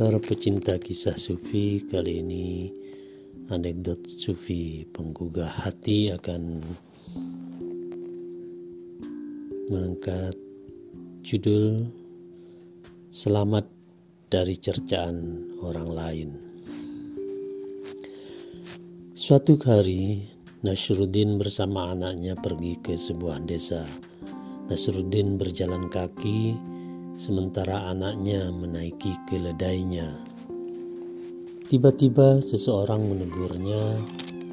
Para pecinta kisah sufi kali ini anekdot sufi penggugah hati akan mengangkat judul Selamat dari cercaan orang lain. Suatu hari Nasruddin bersama anaknya pergi ke sebuah desa. Nasruddin berjalan kaki sementara anaknya menaiki keledainya. Tiba-tiba seseorang menegurnya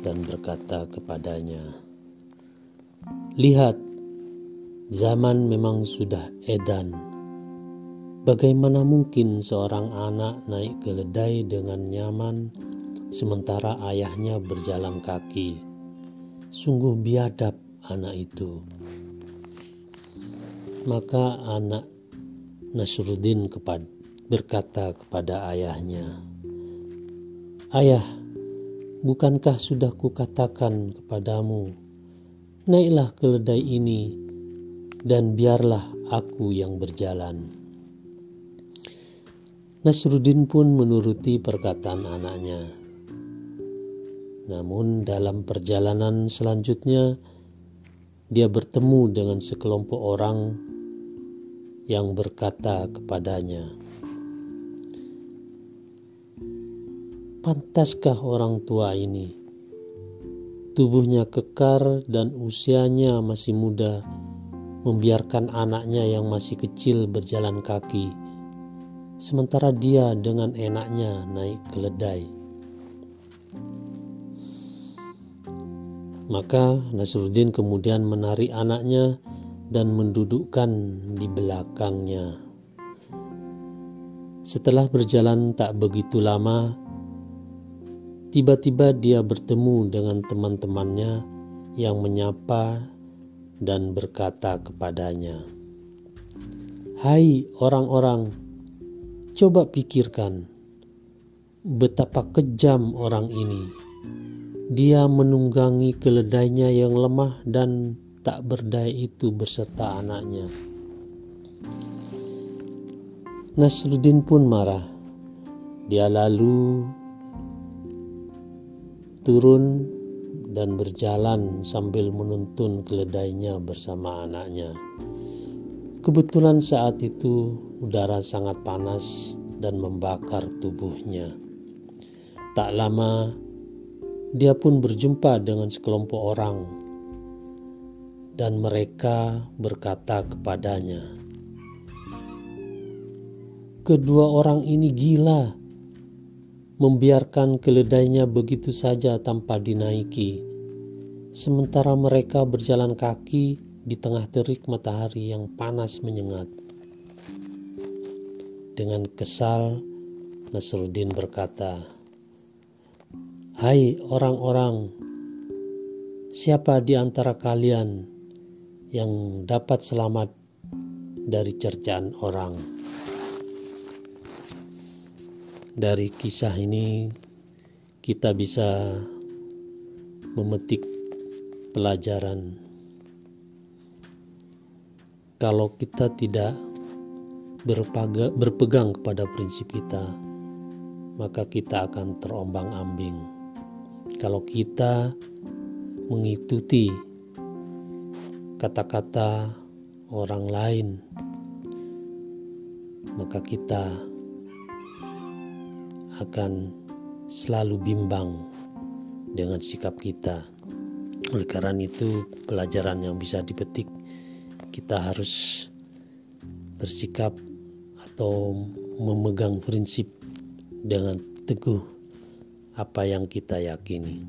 dan berkata kepadanya, "Lihat, zaman memang sudah edan. Bagaimana mungkin seorang anak naik keledai dengan nyaman sementara ayahnya berjalan kaki? Sungguh biadab anak itu." Maka anak Nasruddin kepada, berkata kepada ayahnya, Ayah, bukankah sudah kukatakan kepadamu, naiklah keledai ini dan biarlah aku yang berjalan. Nasruddin pun menuruti perkataan anaknya. Namun dalam perjalanan selanjutnya, dia bertemu dengan sekelompok orang yang berkata kepadanya, "Pantaskah orang tua ini, tubuhnya kekar dan usianya masih muda, membiarkan anaknya yang masih kecil berjalan kaki, sementara dia dengan enaknya naik keledai?" Maka Nasruddin kemudian menarik anaknya dan mendudukkan di belakangnya. Setelah berjalan tak begitu lama, tiba-tiba dia bertemu dengan teman-temannya yang menyapa dan berkata kepadanya, "Hai orang-orang, coba pikirkan betapa kejam orang ini. Dia menunggangi keledainya yang lemah dan tak berdaya itu beserta anaknya. Nasruddin pun marah. Dia lalu turun dan berjalan sambil menuntun keledainya bersama anaknya. Kebetulan saat itu udara sangat panas dan membakar tubuhnya. Tak lama, dia pun berjumpa dengan sekelompok orang dan mereka berkata kepadanya, "Kedua orang ini gila, membiarkan keledainya begitu saja tanpa dinaiki, sementara mereka berjalan kaki di tengah terik matahari yang panas menyengat." Dengan kesal, Nasruddin berkata, "Hai orang-orang, siapa di antara kalian?" Yang dapat selamat dari cercaan orang. Dari kisah ini, kita bisa memetik pelajaran. Kalau kita tidak berpaga, berpegang kepada prinsip kita, maka kita akan terombang-ambing. Kalau kita mengikuti kata-kata orang lain, maka kita akan selalu bimbang dengan sikap kita. Oleh karena itu, pelajaran yang bisa dipetik, kita harus bersikap atau memegang prinsip dengan teguh apa yang kita yakini.